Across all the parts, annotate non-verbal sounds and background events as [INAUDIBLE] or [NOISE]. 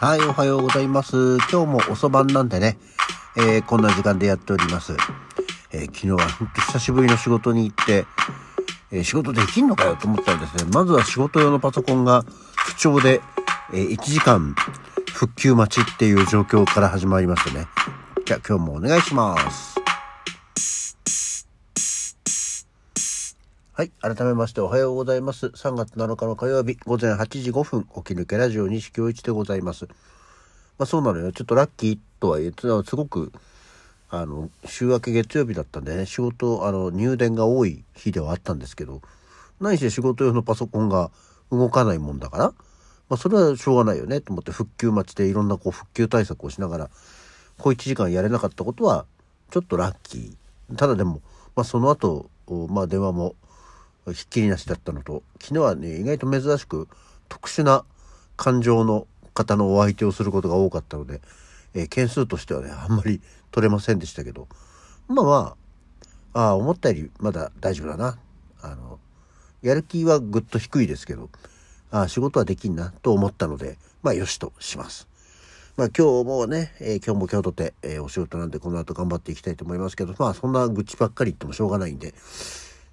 はい、おはようございます。今日も遅番なんでね、えー、こんな時間でやっております。えー、昨日はほんと久しぶりの仕事に行って、えー、仕事できんのかよと思ったらですね、まずは仕事用のパソコンが不調で、え1時間復旧待ちっていう状況から始まりましてね。じゃあ今日もお願いします。はい。改めましておはようございます。3月7日の火曜日午前8時5分、起き抜けラジオ西京一でございます。まあそうなのよ。ちょっとラッキーとは言って、すごく、あの、週明け月曜日だったんでね、仕事、あの、入電が多い日ではあったんですけど、何して仕事用のパソコンが動かないもんだから、まあそれはしょうがないよねと思って復旧待ちでいろんなこう復旧対策をしながら、小1時間やれなかったことは、ちょっとラッキー。ただでも、まあその後、まあ電話も、ひっきりなしだったのと昨日はね意外と珍しく特殊な感情の方のお相手をすることが多かったので、えー、件数としてはねあんまり取れませんでしたけどまあまああ思ったよりまだ大丈夫だなあのやる気はぐっと低いですけどあ仕事はできんなと思ったのでまあよしとします。まあ今日もね、えー、今日も今日とて、えー、お仕事なんでこの後頑張っていきたいと思いますけどまあそんな愚痴ばっかり言ってもしょうがないんで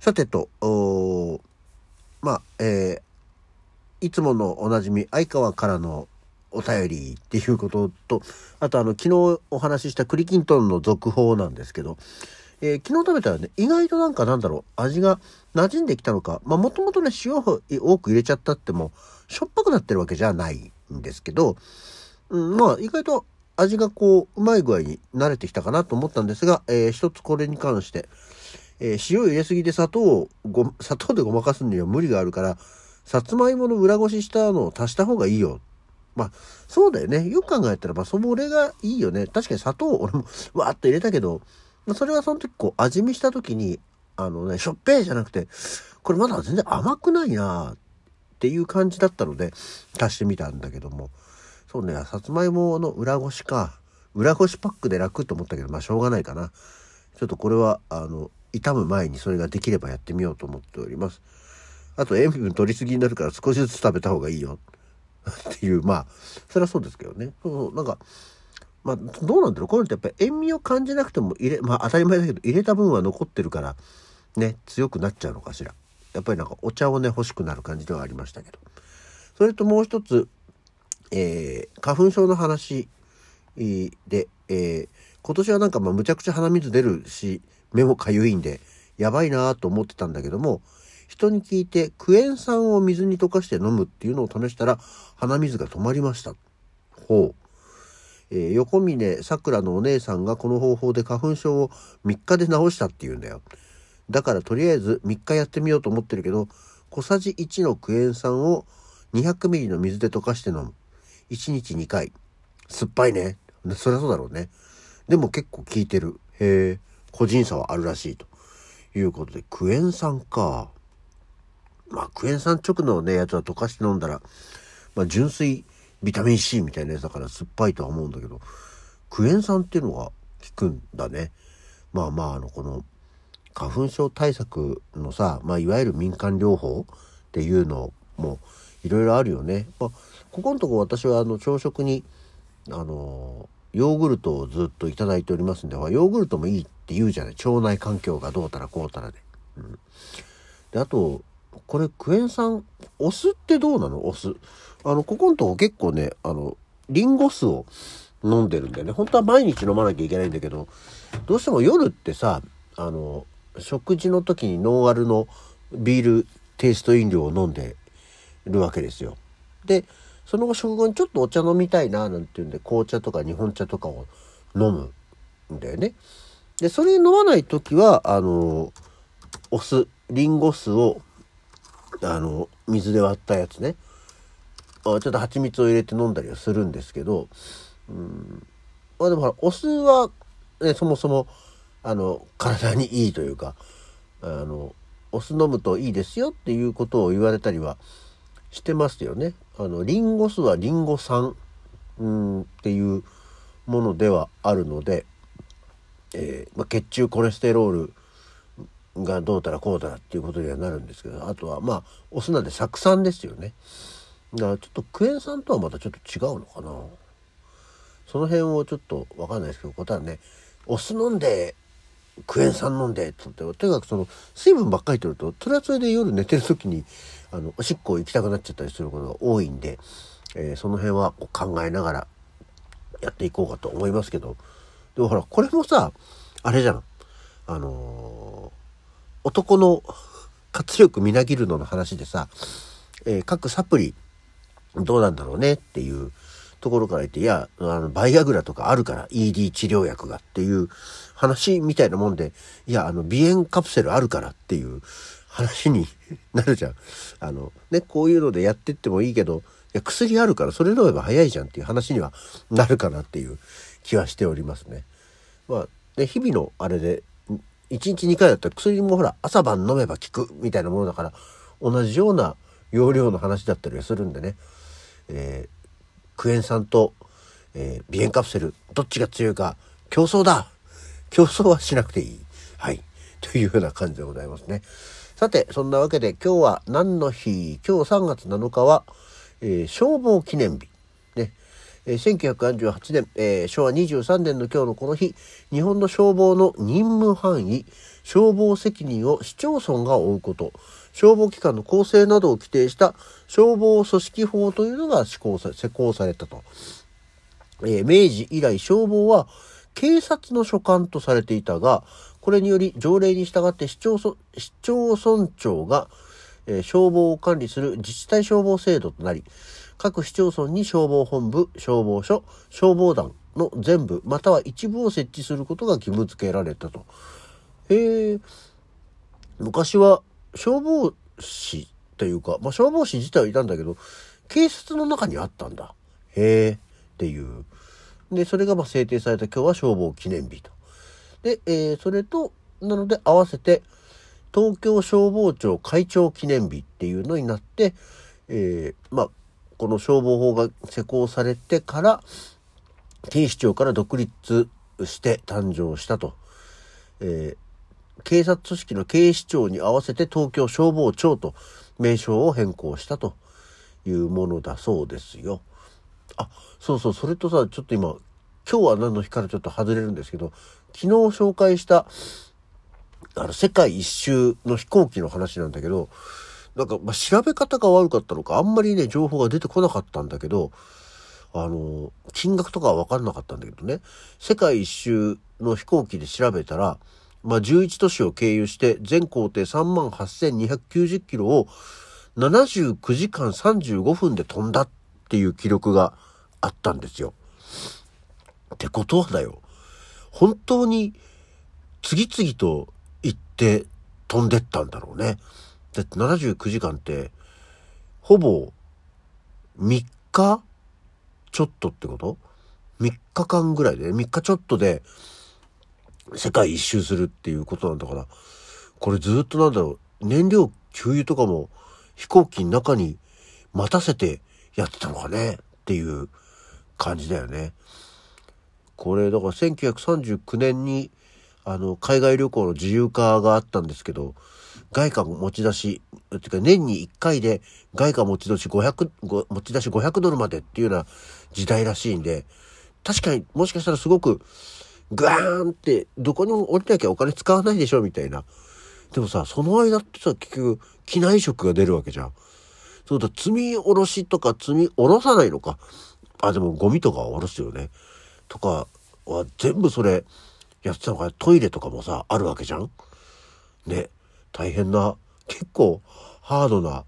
さてと、まあ、えー、いつものおなじみ、相川からのお便りっていうことと、あとあの、昨日お話しした栗きんとんの続報なんですけど、えー、昨日食べたらね、意外となんかなんだろう、味が馴染んできたのか、まあもともとね、塩を多く入れちゃったっても、しょっぱくなってるわけじゃないんですけど、うん、まあ意外と味がこう、うまい具合に慣れてきたかなと思ったんですが、えー、一つこれに関して、えー、塩入れすぎて砂糖をご、砂糖でごまかすには無理があるから、さつまいもの裏ごししたのを足した方がいいよ。まあ、そうだよね。よく考えたら、まあ、それがいいよね。確かに砂糖、俺も [LAUGHS] わーっと入れたけど、まあ、それはその時こう、味見した時に、あのね、しょっぺーじゃなくて、これまだ全然甘くないなっていう感じだったので、足してみたんだけども。そうね、さつまいもの裏ごしか。裏ごしパックで楽と思ったけど、まあしょうがないかな。ちょっとこれは、あの、傷む前にそれができればやってみようと思っております。あと塩分取りすぎになるから少しずつ食べた方がいいよっていう、まあ、それはそうですけどね。そうそうなんか、まあ、どうなんだろうこういうのってやっぱり塩味を感じなくても入れ、まあ当たり前だけど入れた分は残ってるから、ね、強くなっちゃうのかしら。やっぱりなんかお茶をね、欲しくなる感じではありましたけど。それともう一つ、えー、花粉症の話で、えー、今年はなんかまあむちゃくちゃ鼻水出るし、目もかゆいんで、やばいなと思ってたんだけども、人に聞いてクエン酸を水に溶かして飲むっていうのを試したら鼻水が止まりました。ほう。えー、横峰さくらのお姉さんがこの方法で花粉症を3日で治したって言うんだよ。だからとりあえず3日やってみようと思ってるけど、小さじ1のクエン酸を 200ml の水で溶かして飲む。1日2回。酸っぱいね。そりゃそうだろうね。でも結構効いてる。へえ。個人差はあるらしいということで、クエン酸か。まあ、クエン酸直のね、やつは溶かして飲んだら、まあ、純粋ビタミン C みたいなやつだから酸っぱいとは思うんだけど、クエン酸っていうのが効くんだね。まあまあ、あの、この、花粉症対策のさ、まあ、いわゆる民間療法っていうのもいろいろあるよね。まあ、ここのとこ私はあの朝食にあのヨーグルトをずっと頂いておりますんで、ヨーグルトもいいって言うじゃない。腸内環境がどうたらこうたらで。うん、で、あと、これクエン酸、お酢ってどうなの？お酢。あの、ここのとこ結構ね、あの、リンゴ酢を飲んでるんだよね。本当は毎日飲まなきゃいけないんだけど、どうしても夜ってさ、あの、食事の時にノンアルのビールテイスト飲料を飲んでるわけですよ。で、その後食後にちょっとお茶飲みたいななんていうんで紅茶とか日本茶とかを飲むんだよね。で、それ飲まない時は、あの、お酢、リンゴ酢を、あの、水で割ったやつね。ちょっと蜂蜜を入れて飲んだりはするんですけど、うん、まあでもほら、お酢は、ね、そもそも、あの、体にいいというか、あの、お酢飲むといいですよっていうことを言われたりはしてますよね。あの、リンゴ酢はリンゴ酸、うん、っていうものではあるので、えー、まあ、血中コレステロールがどうたらこうたらっていうことにはなるんですけど、あとはまあ、お酢なんで酢酸ですよね。だからちょっとクエン酸とはまたちょっと違うのかなその辺をちょっと分かんないですけど答えはねお酢飲んでクエン酸飲んでって言ってとにかくその水分ばっかりとるとそれはそれで夜寝てる時にあのおしっこ行きたくなっちゃったりすることが多いんで、えー、その辺はこう考えながらやっていこうかと思いますけどでもほらこれもさあれじゃん。あのー、男の活力みなぎるのの話でさ、えー、各サプリどうなんだろうねっていうところから言って、いや、あの、バイアグラとかあるから、ED 治療薬がっていう話みたいなもんで、いや、あの、鼻炎カプセルあるからっていう話に [LAUGHS] なるじゃん。あの、ね、こういうのでやってってもいいけど、いや、薬あるからそれ飲めば早いじゃんっていう話にはなるかなっていう気はしておりますね。まあ、ね、日々のあれで、1日2回だったら薬もほら、朝晩飲めば効くみたいなものだから、同じような容量の話だったりはするんでね、えー、クエン酸と、えー、鼻炎カプセル、どっちが強いか、競争だ競争はしなくていい。はい。というような感じでございますね。さて、そんなわけで今日は何の日？今日3月7日は、えー、消防記念日。ね。えー、1948年、えー、昭和23年の今日のこの日、日本の消防の任務範囲、消防責任を市町村が負うこと、消防機関の構成などを規定した消防組織法というのが施行さ施行されたと。えー、明治以来消防は警察の所管とされていたが、これにより条例に従って市町市町村長が、えー、消防を管理する自治体消防制度となり、各市町村に消防本部、消防署、消防団の全部または一部を設置することが義務付けられたと。へえ、昔は消防士というか、まあ、消防士自体はいたんだけど、警察の中にあったんだ。へえ、っていう。で、それがま制定された今日は消防記念日と。で、えー、それと、なので合わせて、東京消防庁会長記念日っていうのになって、えー、まあ、この消防法が施行されてから、警視庁から独立して誕生したと。えー、警察組織の警視庁に合わせて東京消防庁と名称を変更したというものだそうですよ。あ、そうそう、それとさ、ちょっと今、今日は何の日からちょっと外れるんですけど、昨日紹介した、あの、世界一周の飛行機の話なんだけど、なんか、まあ、調べ方が悪かったのか、あんまりね、情報が出てこなかったんだけど、あの、金額とかは分かんなかったんだけどね、世界一周の飛行機で調べたら、まあ、11都市を経由して全行程38,290キロを79時間35分で飛んだっていう記録があったんですよ。ってことはだよ。本当に次々と行って飛んでったんだろうね。だって79時間ってほぼ3日ちょっとってこと ?3 日間ぐらいで、3日ちょっとで世界一周するっていうことなんだから、これずっとなんだろう、燃料給油とかも飛行機の中に待たせてやってたのかねっていう感じだよね。これだから1939年にあの海外旅行の自由化があったんですけど、外貨持ち出しっ、てか年に1回で外貨持ち出し500、持ち出し500ドルまでっていうような時代らしいんで、確かにもしかしたらすごくガーンって、どこにも降りなきゃお金使わないでしょみたいな。でもさ、その間ってさ、結局、機内食が出るわけじゃん。そうだ、積み下ろしとか積み下ろさないのか。あ、でもゴミとかは下ろすよね。とかは全部それやってたのか、トイレとかもさ、あるわけじゃん。ね。大変な、結構ハードな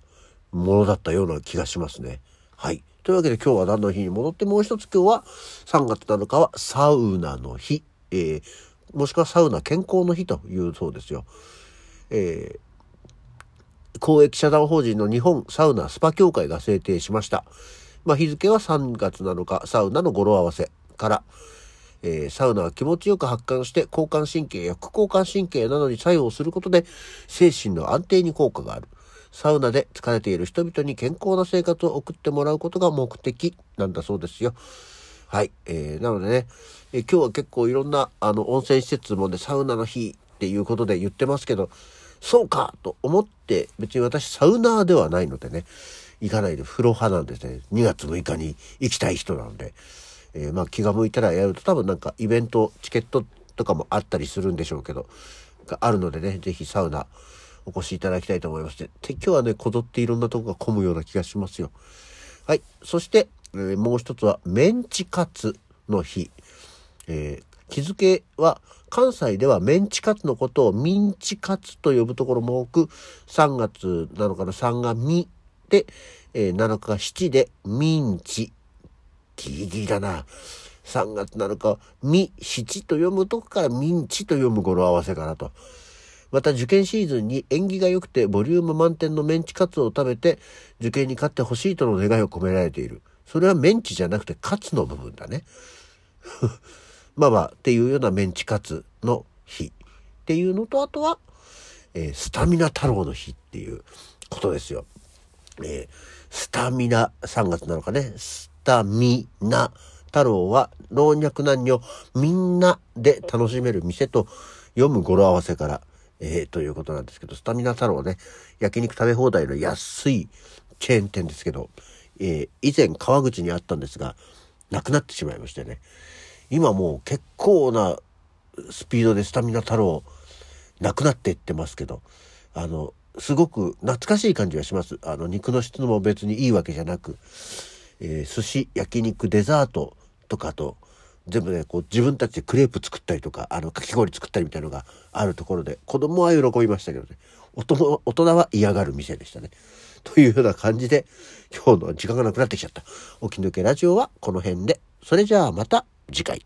ものだったような気がしますね。はい。というわけで今日は何の日に戻ってもう一つ今日は3月7日はサウナの日、えー、もしくはサウナ健康の日というそうですよ。えー、公益社団法人の日本サウナスパ協会が制定しました。まあ、日付は3月7日サウナの語呂合わせから、えー、サウナは気持ちよく発汗して交感神経や副交感神経などに作用することで精神の安定に効果がある。サウナで疲れている人々に健康な生活を送ってもらうことが目的なんだそうですよ。はい。えー、なのでね、えー、今日は結構いろんなあの温泉施設もね、サウナの日っていうことで言ってますけど、そうかと思って、別に私サウナーではないのでね、行かないで風呂派なんですね。2月6日に行きたい人なので。えー、まあ気が向いたらやると多分なんかイベント、チケットとかもあったりするんでしょうけど、があるのでね、是非サウナお越しいただきたいと思いまして。今日はね、こぞっていろんなとこが混むような気がしますよ。はい。そして、えー、もう一つはメンチカツの日。えー、日付は関西ではメンチカツのことをミンチカツと呼ぶところも多く、3月7日の3がミで、えー、7日が7でミンチ。ギリギリだな。3月7日、ミ、七と読むとこからミンチと読む語呂合わせかなと。また受験シーズンに縁起が良くてボリューム満点のメンチカツを食べて受験に勝ってほしいとの願いを込められている。それはメンチじゃなくてカツの部分だね。[LAUGHS] まあまあっていうようなメンチカツの日っていうのとあとは、えー、スタミナ太郎の日っていうことですよ。えー、スタミナ3月なのかね。スタミナ太郎は老若男女みんなで楽しめる店と読む語呂合わせから、えー、ということなんですけど、スタミナ太郎ね、焼肉食べ放題の安いチェーン店ですけど、えー、以前川口にあったんですが、なくなってしまいましてね。今もう結構なスピードでスタミナ太郎なくなっていってますけど、あの、すごく懐かしい感じがします。あの、肉の質も別にいいわけじゃなく、えー、寿司、焼肉、デザートとかと、全部ね、こう自分たちでクレープ作ったりとか、あの、かき氷作ったりみたいのがあるところで、子供は喜びましたけどね、大人は嫌がる店でしたね。というような感じで、今日の時間がなくなってきちゃった。起き抜けラジオはこの辺で。それじゃあまた次回。